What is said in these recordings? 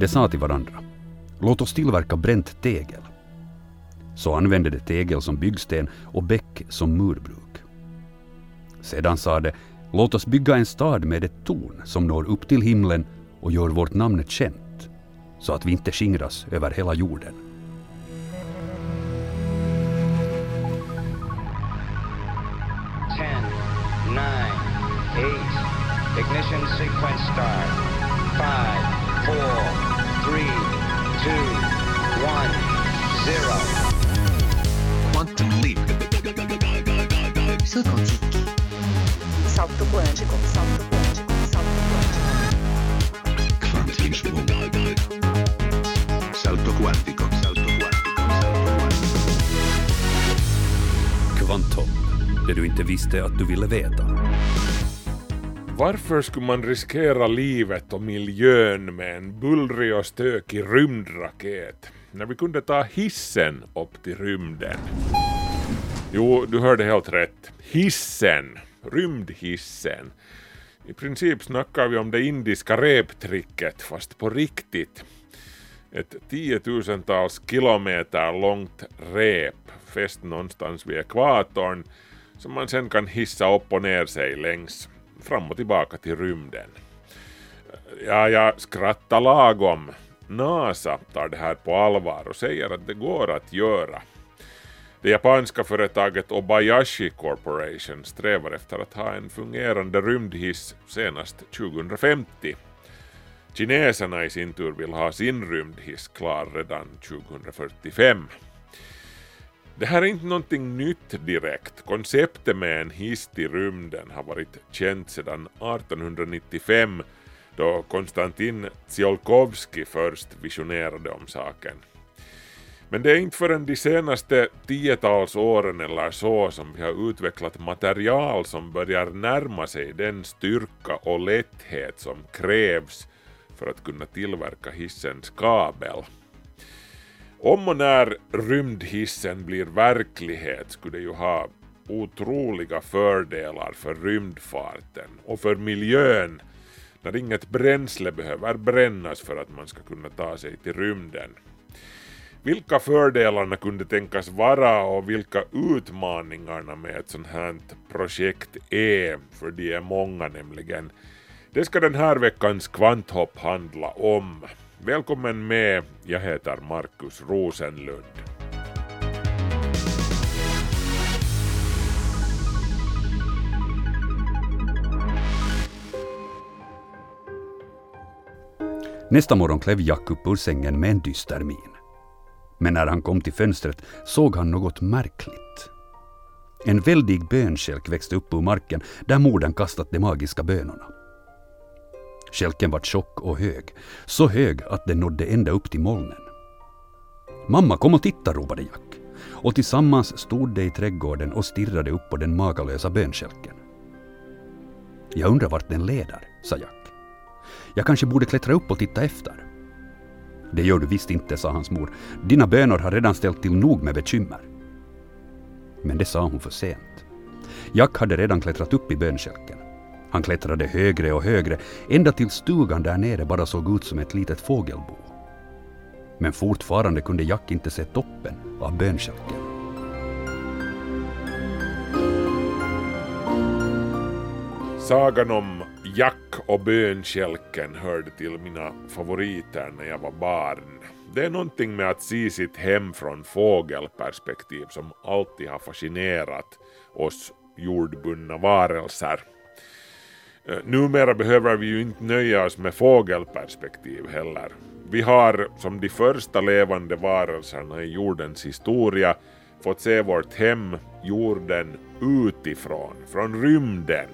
De sa till varandra, låt oss tillverka bränt tegel. Så använde de tegel som byggsten och bäck som murbruk. Sedan sa de, låt oss bygga en stad med ett torn som når upp till himlen och gör vårt namn känt, så att vi inte skingras över hela jorden. Ten, nine, eight. Ignition sequence start. Five, Salto quântico. Salto quântico. Salto quântico. Salto quântico. Kvantingsprung. Salto quantico. Salto quantico. Kvantum, det du inte visste att du ville veta. Varför skulle man riskera livet och miljön med en bullrig och stökig rymdraket när vi kunde ta hissen upp till rymden? Jo, du hörde helt rätt. Hissen! Rymdhissen. I princip snackar vi om det indiska reptricket, fast på riktigt. Ett tiotusentals kilometer långt rep fäst någonstans vid ekvatorn som man sen kan hissa upp och ner sig längs fram och tillbaka till rymden. Ja, jag skrattar lagom. NASA tar det här på allvar och säger att det går att göra. Det japanska företaget Obayashi Corporation strävar efter att ha en fungerande rymdhiss senast 2050. Kineserna i sin tur vill ha sin rymdhiss klar redan 2045. Det här är inte någonting nytt direkt. Konceptet med en hiss till rymden har varit känt sedan 1895 då Konstantin Tsiolkovsky först visionerade om saken. Men det är inte förrän de senaste tiotals åren eller så som vi har utvecklat material som börjar närma sig den styrka och lätthet som krävs för att kunna tillverka hissens kabel. Om och när rymdhissen blir verklighet skulle det ju ha otroliga fördelar för rymdfarten och för miljön när inget bränsle behöver brännas för att man ska kunna ta sig till rymden. Vilka fördelarna kunde tänkas vara och vilka utmaningarna med ett sånt här projekt är, för de är många nämligen. Det ska den här veckans kvanthopp handla om. Välkommen med, jag heter Markus Rosenlund. Nästa morgon klev Jack upp ur sängen med en dyster min. Men när han kom till fönstret såg han något märkligt. En väldig bönskälk växte upp ur marken där modern kastat de magiska bönorna. Skälken var tjock och hög, så hög att den nådde ända upp till molnen. Mamma, kom och titta, ropade Jack. Och tillsammans stod de i trädgården och stirrade upp på den magalösa bönskälken. Jag undrar vart den leder, sa Jack. Jag kanske borde klättra upp och titta efter. Det gör du visst inte, sa hans mor. Dina bönor har redan ställt till nog med bekymmer. Men det sa hon för sent. Jack hade redan klättrat upp i bönskälken. Han klättrade högre och högre, ända till stugan där nere bara såg ut som ett litet fågelbo. Men fortfarande kunde Jack inte se toppen av bönskälken. Sagan om Jack och bönskälken hörde till mina favoriter när jag var barn. Det är någonting med att se sitt hem från fågelperspektiv som alltid har fascinerat oss jordbundna varelser. Eh, numera behöver vi ju inte nöja oss med fågelperspektiv heller. Vi har som de första levande varelserna i jordens historia fått se vårt hem, jorden, utifrån, från rymden.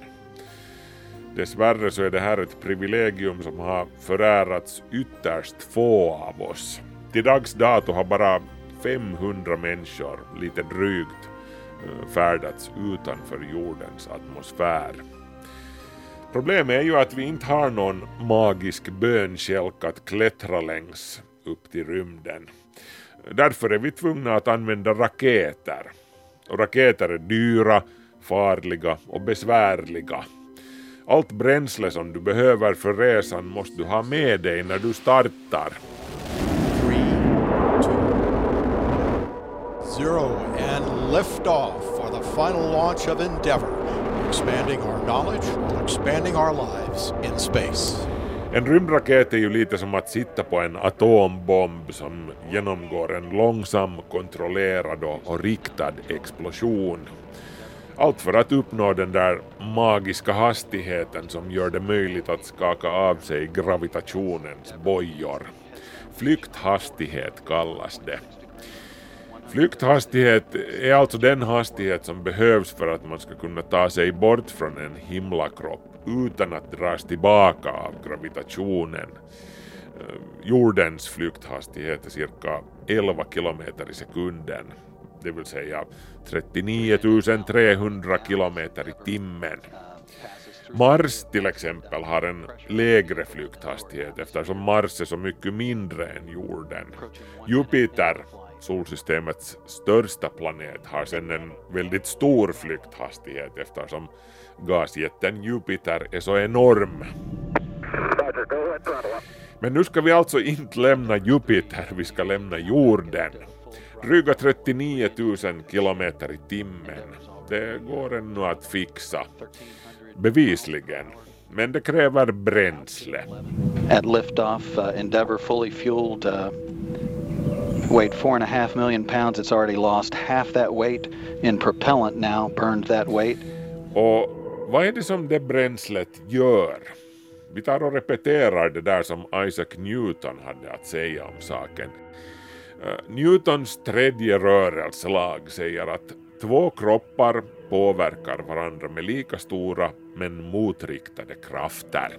Dessvärre så är det här ett privilegium som har förärats ytterst få av oss. Till dags dato har bara 500 människor, lite drygt, eh, färdats utanför jordens atmosfär. Problemet är ju att vi inte har någon magisk bönskälk att klättra längs upp till rymden. Därför är vi tvungna att använda raketer. Och raketer är dyra, farliga och besvärliga. Allt bränsle som du behöver för resan måste du ha med dig när du startar. three, two, zero, and liftoff for the final launch of Endeavour, expanding our knowledge while expanding our lives in space. En rymdraket är ju lite som att sitta på en atombomb som genomgår en långsam, kontrollerad och riktad explosion. Allt för att uppnå den där magiska hastigheten som gör det möjligt att skaka av sig gravitationens bojor. Flykthastighet kallas det. Flykthastighet är alltså den hastighet som behövs för att man ska kunna ta sig bort från en himlakropp utan att dras tillbaka av gravitationen. Eh, jordens flykthastighet är cirka 11 kilometer i sekunden, det vill säga 39 300 kilometer i timmen. Mars till exempel har en lägre flykthastighet eftersom Mars är så mycket mindre än jorden. Jupiter, solsystemets största planet, har sedan en väldigt stor flykthastighet eftersom gasjätten Jupiter är så enorm. Men nu ska vi alltså inte lämna Jupiter, vi ska lämna jorden. Dryga 39 000 kilometer i timmen. Det går ännu att fixa. Bevisligen. Men det kräver bränsle. At liftoff, uh, Endeavour fully fueled uh, weighed four and a half million pounds. It's already lost half that weight in propellant now, burned that weight. Och vad är det som det bränslet gör? Vi tar och repeterar det där som Isaac Newton hade att säga om saken. Eh, Newtons tredje rörelselag säger att två kroppar påverkar varandra med lika stora men motriktade krafter.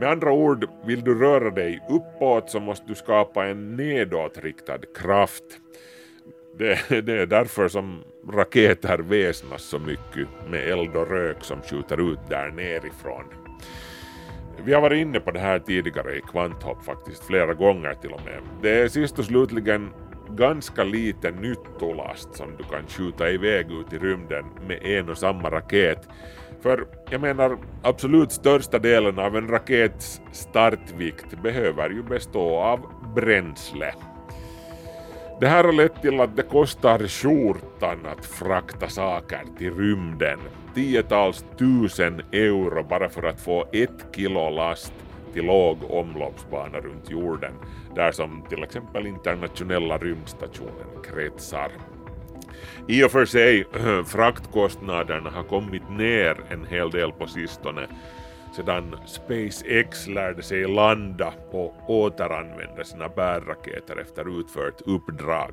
Med andra ord, vill du röra dig uppåt så måste du skapa en nedåtriktad kraft. Det, det är därför som raketer väsnas så mycket med eld och rök som skjuter ut där nerifrån. Vi har varit inne på det här tidigare i kvanthopp faktiskt, flera gånger till och med. Det är sist och slutligen ganska liten nyttolast som du kan skjuta iväg ut i rymden med en och samma raket. För jag menar, absolut största delen av en rakets startvikt behöver ju bestå av bränsle. Det här har lett till att det kostar skjortan att frakta saker till rymden. Tiotals tusen euro bara för att få ett kilo last till låg omloppsbana runt jorden, där som till exempel internationella rymdstationen kretsar. I och för sig, fraktkostnaderna har kommit ner en hel del på sistone sedan SpaceX lärde sig landa och återanvända sina bärraketer efter utfört uppdrag.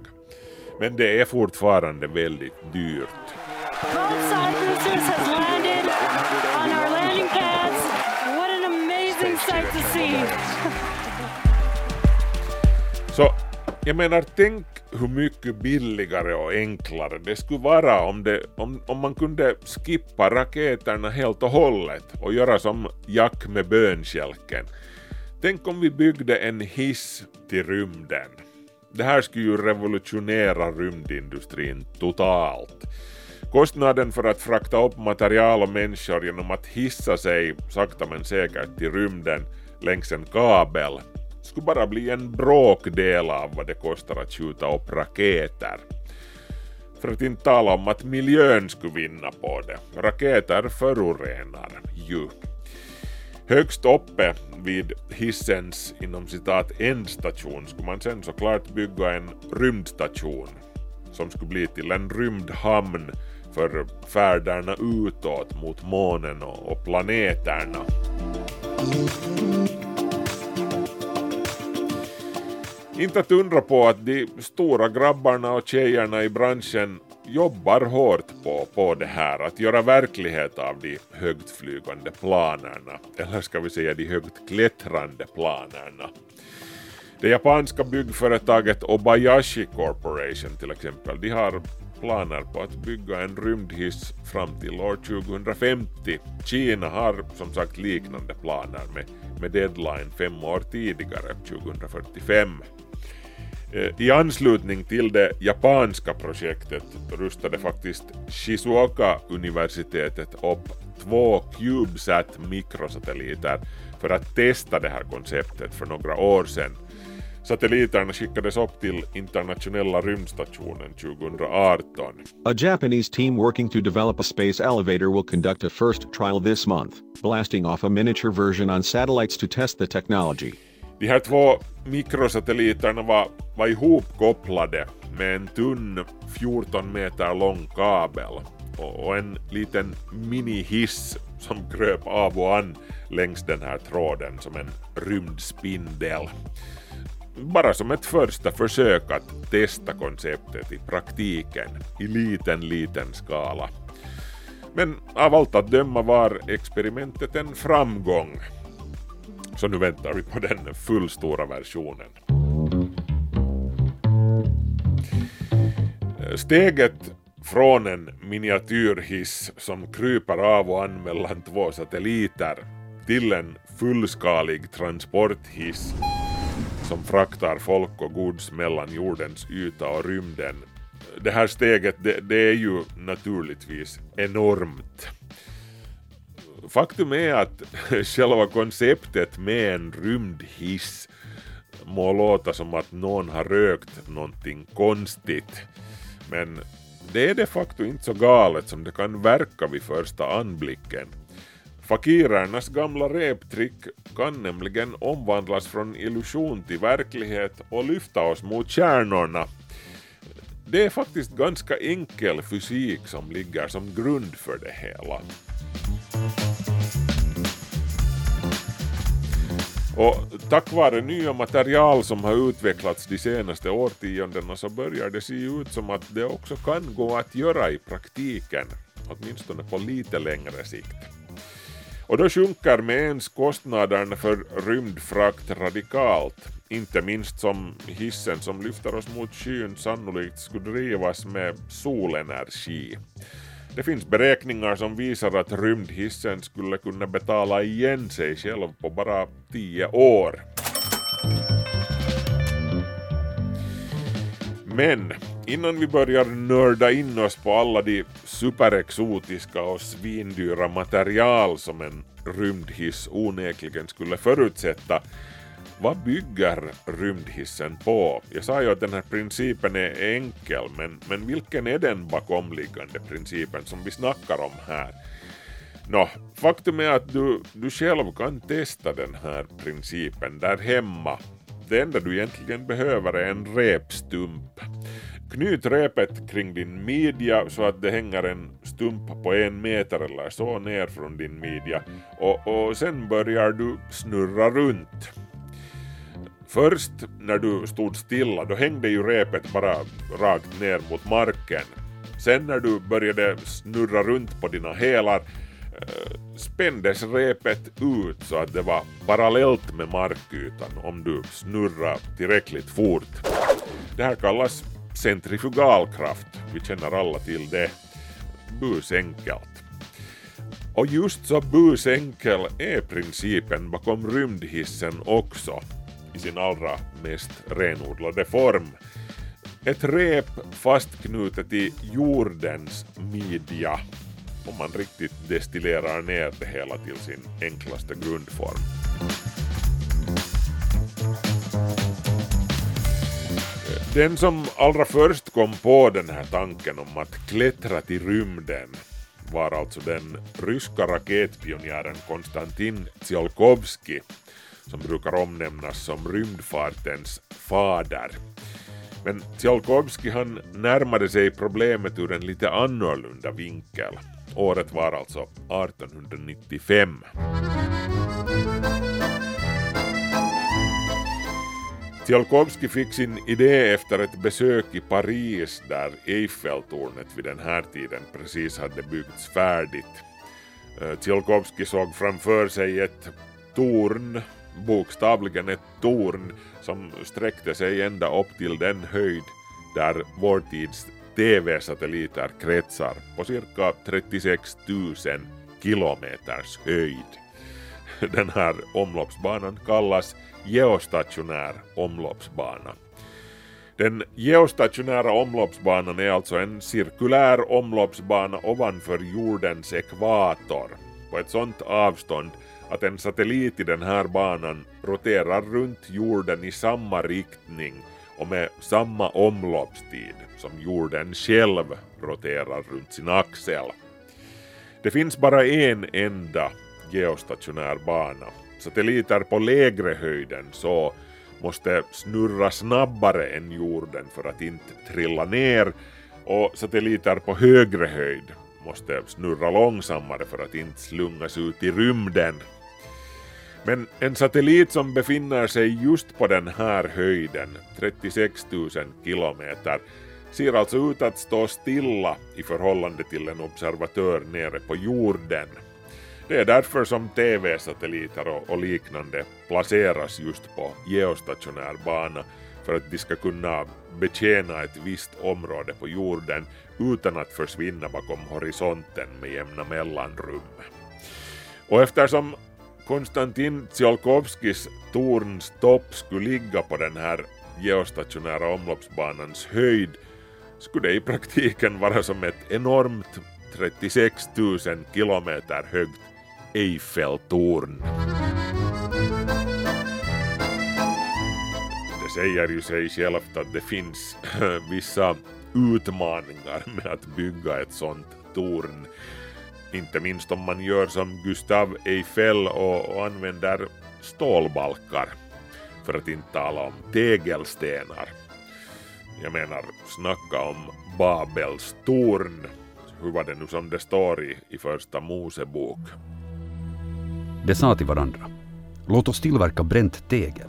Men det är fortfarande väldigt dyrt. Side boosters has landed on our landing pads. What an amazing sight to see. Så jag menar, tänk hur mycket billigare och enklare det skulle vara om, det, om, om man kunde skippa raketerna helt och hållet och göra som Jack med bönskälken. Tänk om vi byggde en hiss till rymden. Det här skulle ju revolutionera rymdindustrin totalt. Kostnaden för att frakta upp material och människor genom att hissa sig sakta men säkert till rymden längs en kabel skulle bara bli en bråkdel av vad det kostar att skjuta upp raketer. För att inte tala om att miljön skulle vinna på det. Raketer förorenar ju. Högst uppe vid hissens inom citat ändstation skulle man sen såklart bygga en rymdstation som skulle bli till en rymdhamn för färderna utåt mot månen och, planeterna. Inte att undra på att de stora grabbarna och tjejerna i branschen jobbar hårt på, på det här, att göra verklighet av de högtflygande planerna, eller ska vi säga de högt klättrande planerna. Det japanska byggföretaget Obayashi Corporation till exempel, de har planer på att bygga en rymdhiss fram till år 2050. Kina har som sagt liknande planer med, med deadline fem år tidigare, 2045. Eh, I anslutning till det japanska projektet rustade faktiskt Shizuoka-universitetet upp två CubeSat mikrosatelliter för att testa det här konceptet för några år sedan. Satelliterna skickades upp till internationella rymdstationen 2018. A Japanese team working to develop a space elevator will conduct a first trial this month, blasting off a miniature version on satellites to test the technology. De här två mikrosatelliterna var, var ihopkopplade med en tunn 14 meter lång kabel och, en liten minihiss som kröp av och an längs den här tråden som en rymdspindel. Bara som ett första försök att testa konceptet i praktiken i liten, liten skala. Men av allt att döma var experimentet en framgång. Så nu väntar vi på den fullstora versionen. Steget från en miniatyrhiss som kryper av och an mellan två satelliter till en fullskalig transporthiss som fraktar folk och gods mellan jordens yta och rymden. Det här steget det, det är ju naturligtvis enormt. Faktum är att själva konceptet med en rymdhiss må låta som att någon har rökt någonting konstigt. Men det är de facto inte så galet som det kan verka vid första anblicken. Fakirernas gamla reptrick kan nämligen omvandlas från illusion till verklighet och lyfta oss mot kärnorna. Det är faktiskt ganska enkel fysik som ligger som grund för det hela. Och tack vare nya material som har utvecklats de senaste årtiondena så börjar det se ut som att det också kan gå att göra i praktiken, åtminstone på lite längre sikt. Och då sjunker med ens kostnaderna för rymdfrakt radikalt, inte minst som hissen som lyfter oss mot skyn sannolikt skulle drivas med solenergi. Det finns beräkningar som visar att rymdhissen skulle kunna betala igen sig själv på bara 10 år. Men innan vi börjar nörda in oss på alla de superexotiska och svindyra material som en rymdhiss onekligen skulle förutsätta vad bygger rymdhissen på? Jag sa ju att den här principen är enkel, men, men vilken är den bakomliggande principen som vi snackar om här? Nå, faktum är att du, du själv kan testa den här principen där hemma. Det enda du egentligen behöver är en repstump. Knyt repet kring din midja så att det hänger en stump på en meter eller så ner från din midja och, och sen börjar du snurra runt. Först när du stod stilla då hängde ju repet bara rakt ner mot marken. Sen när du började snurra runt på dina hälar eh, spändes repet ut så att det var parallellt med markytan om du snurrar tillräckligt fort. Det här kallas centrifugalkraft. Vi känner alla till det. Busenkelt. Och just så busenkel är principen bakom rymdhissen också i sin allra mest renodlade form. Ett rep fastknutet i jordens midja om man riktigt destillerar ner det hela till sin enklaste grundform. Den som allra först kom på den här tanken om att klättra till rymden var alltså den ryska raketpionjären Konstantin Tsiolkovsky som brukar omnämnas som rymdfartens fader. Men Tsiolkovsky han närmade sig problemet ur en lite annorlunda vinkel. Året var alltså 1895. Tsiolkovsky fick sin idé efter ett besök i Paris där Eiffeltornet vid den här tiden precis hade byggts färdigt. Eh, såg framför sig ett torn, bokstavligen ett torn, som sträckte sig ända upp till den höjd där vår tids TV-satelliter kretsar på cirka 36 000 kilometers höjd. Den här omloppsbanan kallas geostationär omloppsbana. Den geostationära omloppsbanan är alltså en cirkulär omloppsbana ovanför jordens ekvator på ett sådant avstånd att en satellit i den här banan roterar runt jorden i samma riktning och med samma omloppstid som jorden själv roterar runt sin axel. Det finns bara en enda geostationär bana. Satelliter på lägre höjden så måste snurra snabbare än jorden för att inte trilla ner och satelliter på högre höjd måste snurra långsammare för att inte slungas ut i rymden. Men en satellit som befinner sig just på den här höjden, 36 000 kilometer, ser alltså ut att stå stilla i förhållande till en observatör nere på jorden. Det är därför som TV-satelliter och, och liknande placeras just på geostationär bana för att de ska kunna betjäna ett visst område på jorden utan att försvinna bakom horisonten med jämna mellanrum. Och eftersom Konstantin Tsiolkovskis torns topp skulle ligga på den här geostationära omloppsbanans höjd skulle det i praktiken vara som ett enormt 36 000 kilometer högt Eiffeltorn. Det säger ju sig självt att det finns vissa utmaningar med att bygga ett sånt torn. Inte minst om man gör som Gustav Eiffel och, och använder stålbalkar. För att inte tala om tegelstenar. Jag menar, snacka om Babels torn. Hur var det nu som det står i, i första Mosebok? De sa till varandra, låt oss tillverka bränt tegel.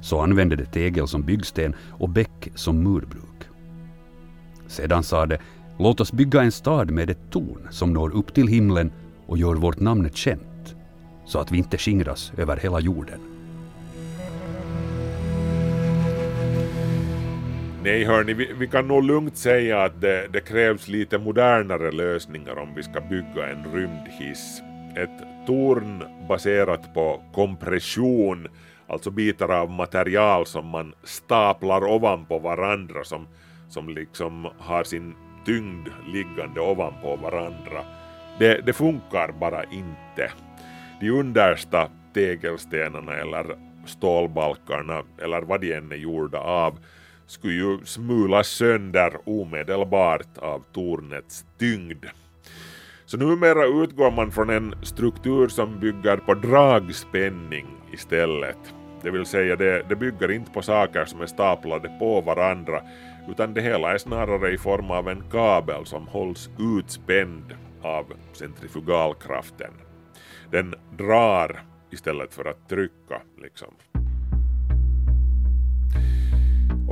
Så använde de tegel som byggsten och bäck som murbruk. Sedan sa de, låt oss bygga en stad med ett torn som når upp till himlen och gör vårt namn känt, så att vi inte skingras över hela jorden. Nej hörni, vi, vi kan nog lugnt säga att det, det krävs lite modernare lösningar om vi ska bygga en rymdhiss. Ett torn baserat på kompression, alltså bitar av material som man staplar ovanpå varandra som, som liksom har sin tyngd liggande ovanpå varandra. Det, det funkar bara inte. De understa tegelstenarna eller stålbalkarna eller vad de än är gjorda av skulle ju smulas sönder omedelbart av tornets tyngd. Så numera utgår man från en struktur som bygger på dragspänning istället. Det vill säga det, det bygger inte på saker som är staplade på varandra utan det hela är snarare i form av en kabel som hålls utspänd av centrifugalkraften. Den drar istället för att trycka liksom.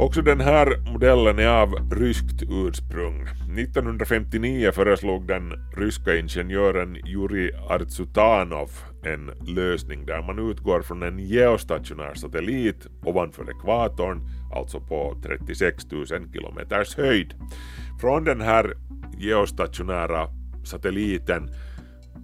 Också den här modellen är av ryskt ursprung. 1959 föreslog den ryska ingenjören Jurij Artsutanov en lösning där man utgår från en geostationär satellit ovanför ekvatorn, alltså på 36 000 kilometers höjd. Från den här geostationära satelliten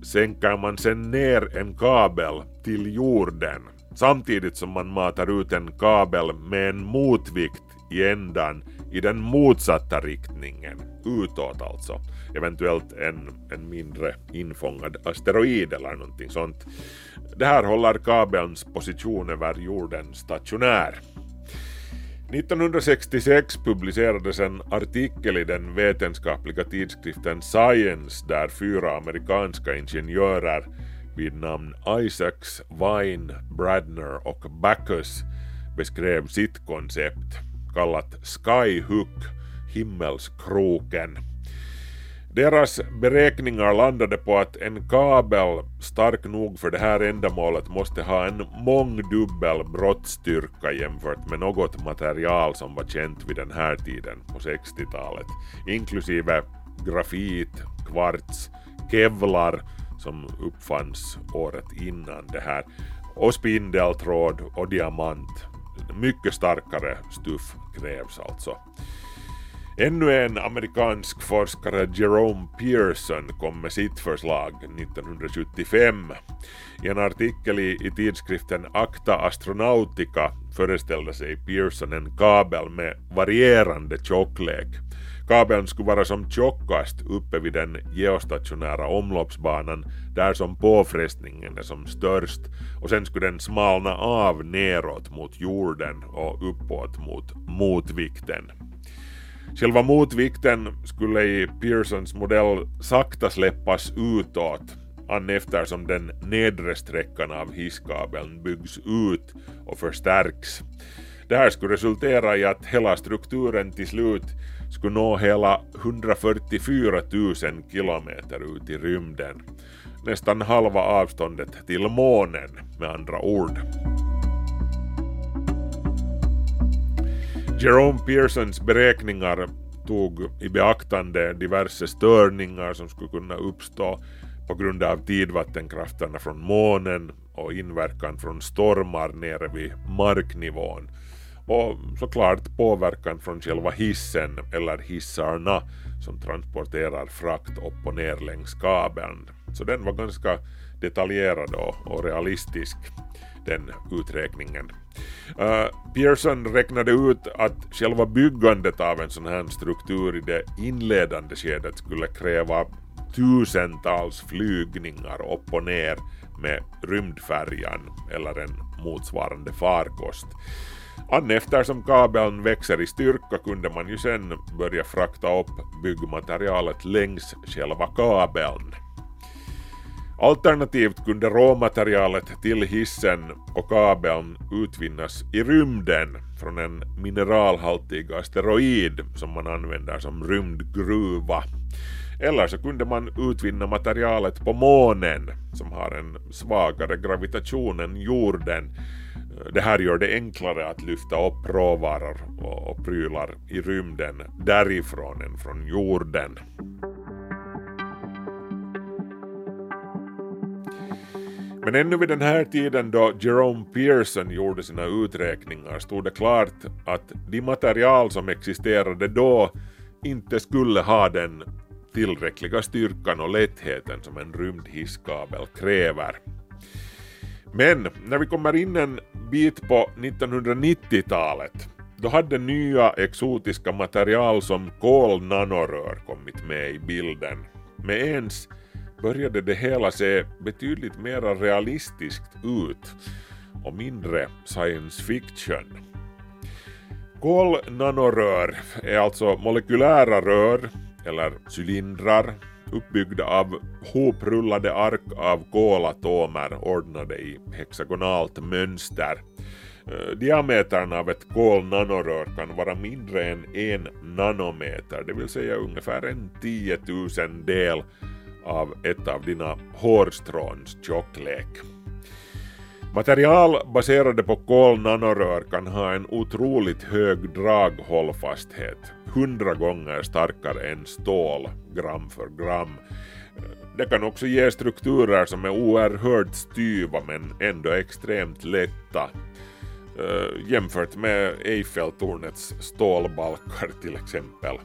sänker man sen ner en kabel till jorden samtidigt som man matar ut en kabel med en motvikt i ändan i den motsatta riktningen, utåt alltså. Eventuellt en, en mindre infångad asteroid eller någonting sånt. Det här håller kabelns position över jorden stationär. 1966 publicerades en artikel i den vetenskapliga tidskriften Science där fyra amerikanska ingenjörer vid namn Isaacs, Vine, Bradner och Bacchus beskrev sitt koncept kallat Skyhook, himmelskroken. Deras beräkningar landade på att en kabel stark nog för det här ändamålet måste ha en mångdubbel brottstyrka jämfört med något material som var känt vid den här tiden på 60-talet, inklusive grafit, kvarts, kevlar som uppfanns året innan det här och spindeltråd och diamant. Mycket starkare stuff krävs alltså. Ännu en amerikansk forskare, Jerome Pearson, kom med sitt förslag 1975. I en artikel i, i tidskriften Acta Astronautica föreställde sig Pearson en kabel med varierande tjocklek. Kabeln skulle vara som tjockast uppe vid den geostationära omloppsbanan där som påfrestningen är som störst och sen skulle den smalna av neråt mot jorden och uppåt mot motvikten. Själva motvikten skulle i Pearsons modell sakta släppas utåt an eftersom den nedre sträckan av hisskabeln byggs ut och förstärks. Det här skulle resultera i att hela strukturen till slut skulle nå hela 144 000 kilometer ut i rymden. Nästan halva avståndet till månen med andra ord. Jerome Pearsons beräkningar tog i beaktande diverse störningar som skulle kunna uppstå på grund av tidvattenkrafterna från månen och inverkan från stormar nere vid marknivån. Och såklart påverkan från själva hissen eller hissarna som transporterar frakt upp och ner längs kabeln. Så den var ganska detaljerad och, och realistisk, den uträkningen. Uh, Pearson räknade ut att själva byggandet av en sån här struktur i det inledande skedet skulle kräva tusentals flygningar upp och ner med rymdfärjan eller en motsvarande farkost. An eftersom kabeln växer i styrka kunde man ju sen börja frakta upp byggmaterialet längs själva kabeln. Alternativt kunde råmaterialet till hissen och kabeln utvinnas i rymden från en mineralhaltig asteroid som man använder som rymdgruva. Eller så kunde man utvinna materialet på månen som har en svagare gravitation än jorden. Det här gör det enklare att lyfta upp råvaror och prylar i rymden därifrån än från jorden. Men ännu vid den här tiden då Jerome Pearson gjorde sina uträkningar stod det klart att de material som existerade då inte skulle ha den tillräckliga styrkan och lättheten som en rymdhisskabel kräver. Men när vi kommer in en bit på 1990-talet då hade nya exotiska material som kolnanorör kommit med i bilden. Med ens började det hela se betydligt mer realistiskt ut och mindre science fiction. Kolnanorör är alltså molekylära rör eller cylindrar uppbyggda av hoprullade ark av kolatomer ordnade i hexagonalt mönster. Eh, diametern av ett kolnanorör kan vara mindre än en nanometer, det vill säga ungefär en tiotusendel av ett av dina hårstråns tjocklek. Material baserade på kol-nanorör kan ha en otroligt hög draghållfasthet, hundra gånger starkare än stål, gram för gram. Det kan också ge strukturer som är oerhört styva men ändå extremt lätta. Uh, jämfört med Eiffeltornets stålbalkar till exempel.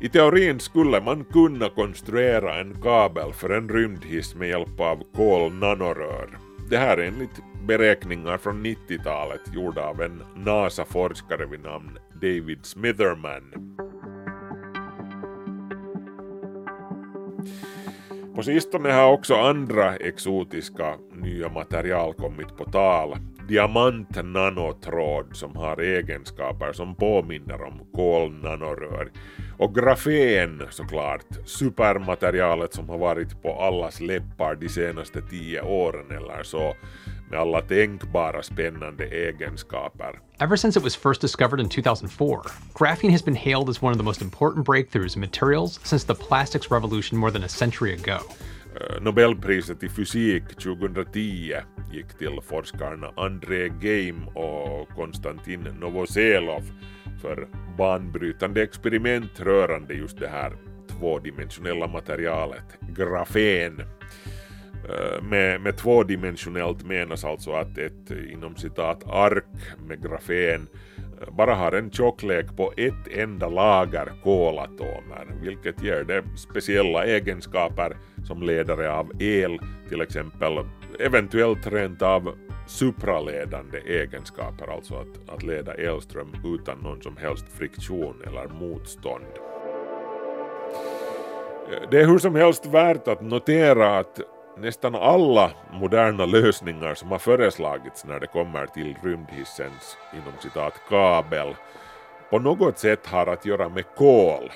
I teorin skulle man kunna konstruera en kabel för en rymdhiss med hjälp av kol-nanorör. Det här är enligt beräkningar från 90-talet gjorda av en NASA-forskare vid namn David Smitherman. På sistone har också andra exotiska nya material kommit på tal. Diamantnanotråd som har egenskaper som påminner om kolnanorör. Och grafen såklart, supermaterialet som har varit på allas läppar de senaste tio åren eller så med alla tänkbara spännande egenskaper. Ever since it was first discovered in 2004, graphene has been hailed as one of the most important breakthroughs in materials since the plastics revolution more than a century ago. Eh, Nobelpriset i fysik 2010 gick till forskarna André Geim och Konstantin Novoselov för banbrytande experiment rörande just det här tvådimensionella materialet, grafen. Eh, med, med tvådimensionellt menas alltså att ett inom citat ark med grafen eh, bara har en tjocklek på ett enda lager kolatomer, vilket ger det speciella egenskaper som ledare av el, till exempel eventuellt rent av supraledande egenskaper, alltså att, att leda elström utan någon som helst friktion eller motstånd. Det är hur som helst värt att notera att nästan alla moderna lösningar som har föreslagits när det kommer till rymdhissens inom citat kabel på något sätt har att göra med kol.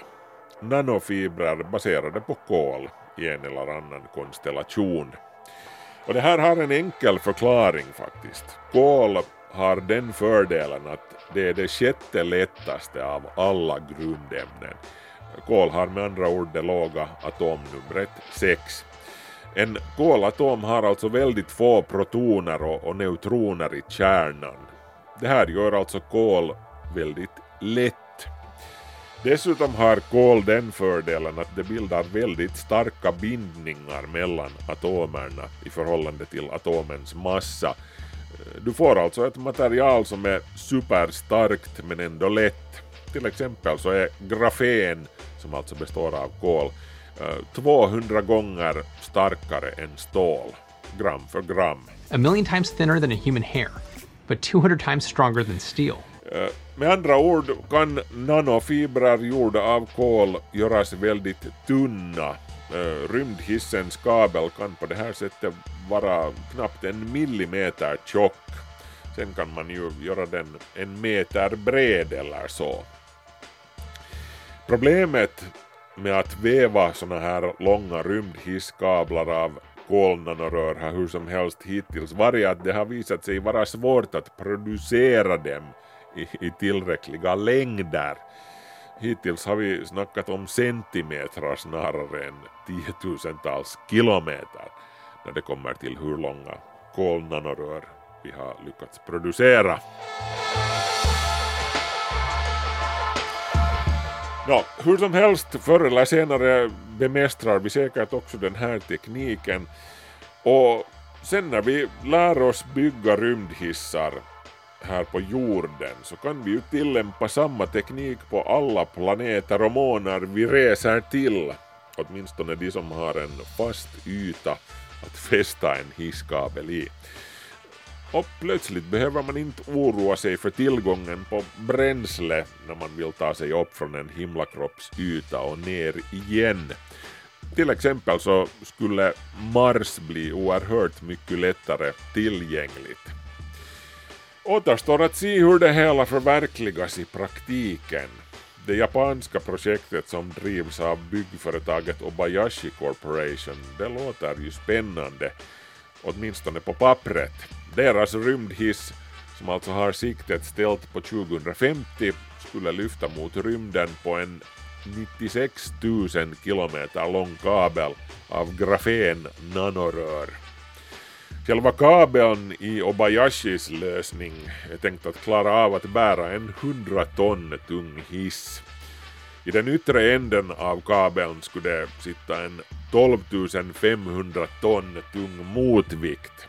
Nanofibrer baserade på kol i en eller annan konstellation. Och det här har en enkel förklaring faktiskt. Kol har den fördelen att det är det sjätte lättaste av alla grundämnen. Kol har med andra ord det låga atomnumret 6. En kolatom har alltså väldigt få protoner och, och neutroner i kärnan. Det här gör alltså kol väldigt lätt. Dessutom har kol den fördelen att det bildar väldigt starka bindningar mellan atomerna i förhållande till atomens massa. Du får alltså ett material som är superstarkt men ändå lätt. Till exempel så är grafen, som alltså består av kol, eh, 200 gånger starkare än stål, gram för gram. A million times thinner than a human hair, but 200 times stronger than steel. Eh, med andra ord kan nanofibrer gjorda av kol göras väldigt tunna. Eh, Rymdhissens kabel kan på det här sättet vara knappt en millimeter tjock. Sen kan man ju göra den en meter bred eller så. Problemet med att väva såna här långa rymdhisskablar av kolnanorör har hur som helst hittills varit att det har visat sig vara svårt att producera dem i, i tillräckliga längder. Hittills har vi snackat om centimetrar snarare än tiotusentals kilometer när det kommer till hur långa kolnanorör vi har lyckats producera. Nå, hur som helst, förr eller senare bemästrar vi säkert också den här tekniken och sen när vi lär oss bygga rymdhissar här på jorden så kan vi ju tillämpa samma teknik på alla planeter och månar vi reser till. Åtminstone de som har en fast yta att fästa en hisskabel i. Och plötsligt behöver man inte oroa sig för tillgången på bränsle när man vill ta sig upp från en himlakropps yta och ner igen. Till exempel så skulle Mars bli oerhört mycket lättare tillgängligt. Återstår att se hur det hela förverkligas i praktiken. Det japanska projektet som drivs av byggföretaget Obayashi Corporation, det låter ju spännande, åtminstone på pappret. Deras rymdhiss, som alltså har siktet ställt på 2050, skulle lyfta mot rymden på en 96 000 kilometer lång kabel av grafen nanorör. Själva kabeln i Obayashis lösning är tänkt att klara av att bära en 100 ton tung hiss. I den yttre änden av kabeln skulle det sitta en 12 500 ton tung motvikt.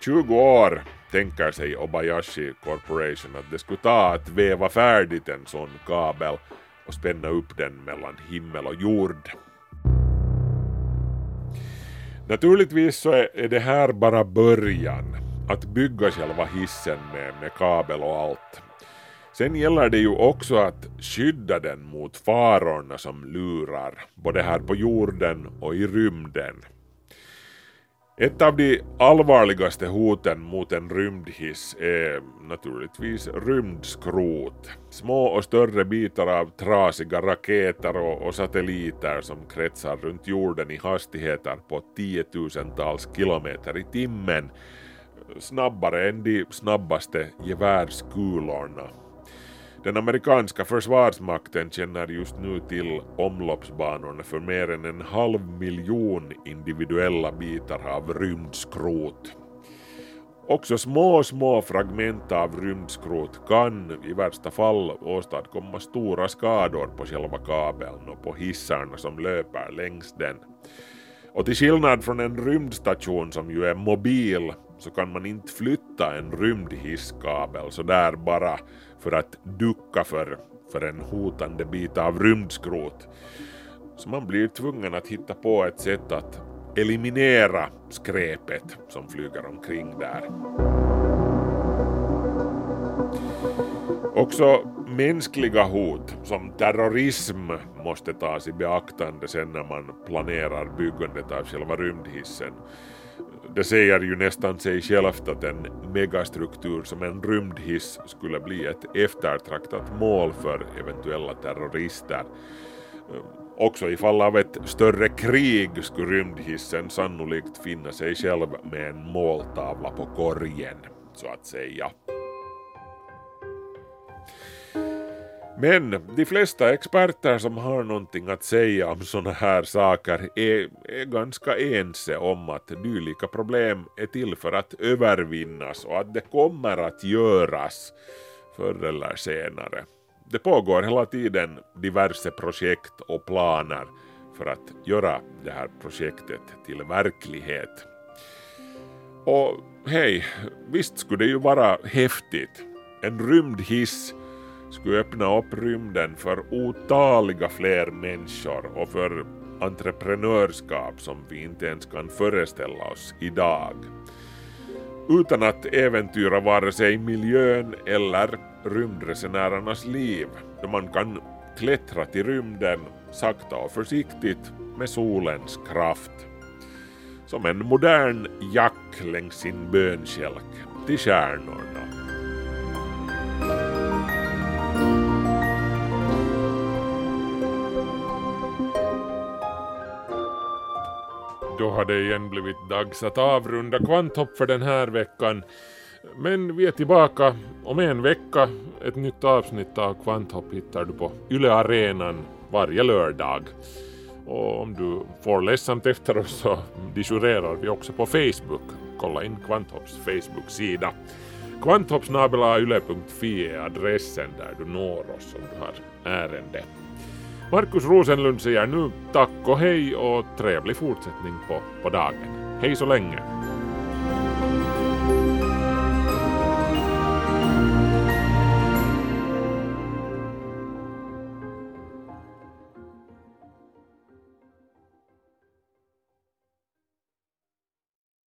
20 år tänker sig Obayashi Corporation att det skulle ta att väva färdigt en sån kabel och spänna upp den mellan himmel och jord. Naturligtvis så är det här bara början, att bygga själva hissen med, med kabel och allt. Sen gäller det ju också att skydda den mot farorna som lurar, både här på jorden och i rymden. Ett av de allvarligaste hoten mot en rymdhiss är naturligtvis rymdskrot. Små och större bitar av trasiga raketer och, satelliter som kretsar runt jorden i hastigheter på tiotusentals kilometer i timmen. Snabbare än de snabbaste gevärskulorna. Den amerikanska försvarsmakten känner just nu till omloppsbanorna för mer än en halv miljon individuella bitar av rymdskrot. Också små, små fragment av rymdskrot kan i värsta fall åstadkomma stora skador på själva kabeln och på hissarna som löper längs den. Och till skillnad från en rymdstation som ju är mobil så kan man inte flytta en rymdhisskabel sådär bara för att ducka för, för en hotande bit av rymdskrot. Så man blir tvungen att hitta på ett sätt att eliminera skräpet som flyger omkring där. Också mänskliga hot som terrorism måste tas i beaktande sen när man planerar byggandet av själva rymdhissen. Det säger ju nästan sig självt att en megastruktur som en rymdhiss skulle bli ett eftertraktat mål för eventuella terrorister. Också i fall av ett större krig skulle rymdhissen sannolikt finna sig själv med en måltavla på korgen, så att säga. Men de flesta experter som har någonting att säga om sådana här saker är, är ganska ense om att dylika problem är till för att övervinnas och att det kommer att göras förr eller senare. Det pågår hela tiden diverse projekt och planer för att göra det här projektet till verklighet. Och hej, visst skulle det ju vara häftigt. En rymdhiss skulle öppna upp rymden för otaliga fler människor och för entreprenörskap som vi inte ens kan föreställa oss idag. Utan att äventyra vare sig miljön eller rymdresenärernas liv, då man kan klättra till rymden sakta och försiktigt med solens kraft. Som en modern jack längs sin bönkälk till stjärnorna. Då har det igen blivit dags att avrunda Kvanthopp för den här veckan. Men vi är tillbaka om en vecka. Ett nytt avsnitt av Kvanthopp hittar du på Yle Arenan varje lördag. Och om du får ledsamt efter oss så disjurerar vi också på Facebook. Kolla in Kvanthopps Facebook-sida. Kvanthoppsnabelayle.fi är adressen där du når oss om du har ärende. Markus Rosenlund säger nu tack och hej och trevlig fortsättning på, på dagen. Hej så länge!